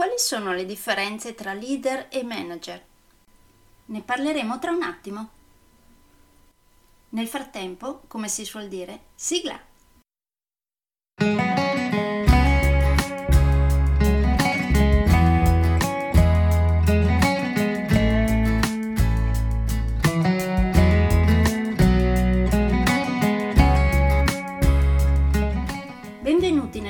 Quali sono le differenze tra leader e manager? Ne parleremo tra un attimo. Nel frattempo, come si suol dire, sigla!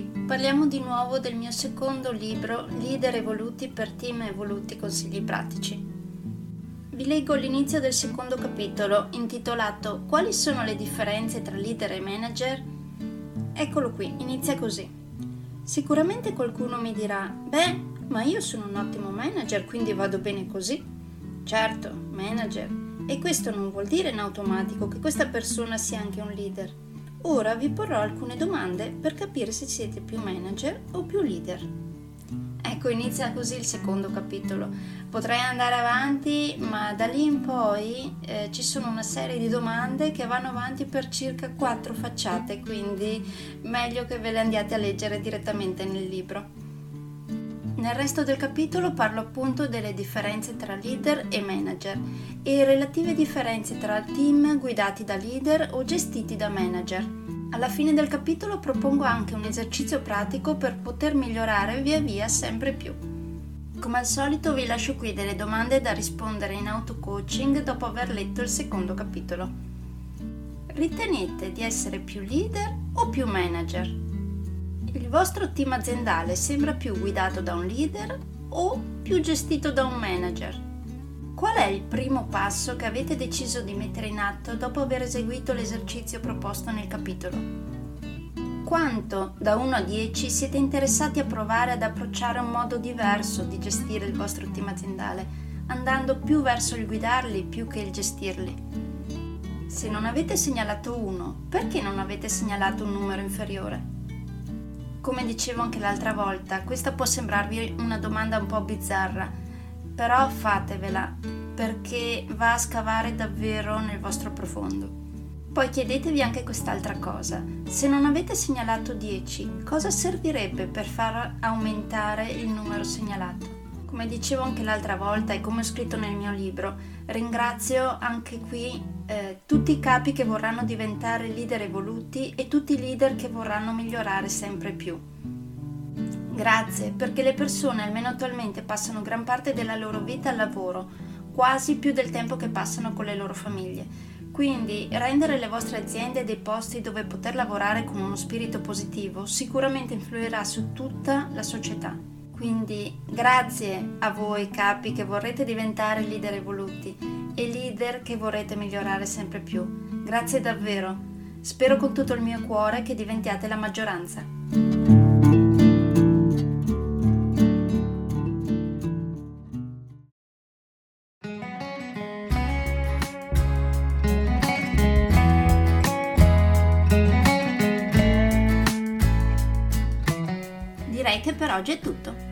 Parliamo di nuovo del mio secondo libro, Leader evoluti per team evoluti consigli pratici. Vi leggo l'inizio del secondo capitolo, intitolato Quali sono le differenze tra leader e manager? Eccolo qui, inizia così. Sicuramente qualcuno mi dirà, beh, ma io sono un ottimo manager, quindi vado bene così. Certo, manager. E questo non vuol dire in automatico che questa persona sia anche un leader. Ora vi porrò alcune domande per capire se siete più manager o più leader. Ecco, inizia così il secondo capitolo. Potrei andare avanti, ma da lì in poi eh, ci sono una serie di domande che vanno avanti per circa quattro facciate, quindi meglio che ve le andiate a leggere direttamente nel libro. Nel resto del capitolo parlo appunto delle differenze tra leader e manager e relative differenze tra team guidati da leader o gestiti da manager. Alla fine del capitolo propongo anche un esercizio pratico per poter migliorare via via sempre più. Come al solito vi lascio qui delle domande da rispondere in auto-coaching dopo aver letto il secondo capitolo. Ritenete di essere più leader o più manager? Il vostro team aziendale sembra più guidato da un leader o più gestito da un manager? Qual è il primo passo che avete deciso di mettere in atto dopo aver eseguito l'esercizio proposto nel capitolo? Quanto da 1 a 10 siete interessati a provare ad approcciare un modo diverso di gestire il vostro team aziendale, andando più verso il guidarli più che il gestirli? Se non avete segnalato 1, perché non avete segnalato un numero inferiore? Come dicevo anche l'altra volta, questa può sembrarvi una domanda un po' bizzarra, però fatevela perché va a scavare davvero nel vostro profondo. Poi chiedetevi anche quest'altra cosa. Se non avete segnalato 10, cosa servirebbe per far aumentare il numero segnalato? Come dicevo anche l'altra volta e come ho scritto nel mio libro, ringrazio anche qui eh, tutti i capi che vorranno diventare leader evoluti e tutti i leader che vorranno migliorare sempre più. Grazie perché le persone almeno attualmente passano gran parte della loro vita al lavoro, quasi più del tempo che passano con le loro famiglie. Quindi rendere le vostre aziende dei posti dove poter lavorare con uno spirito positivo sicuramente influirà su tutta la società. Quindi grazie a voi capi che vorrete diventare leader evoluti e leader che vorrete migliorare sempre più. Grazie davvero. Spero con tutto il mio cuore che diventiate la maggioranza. Direi che per oggi è tutto.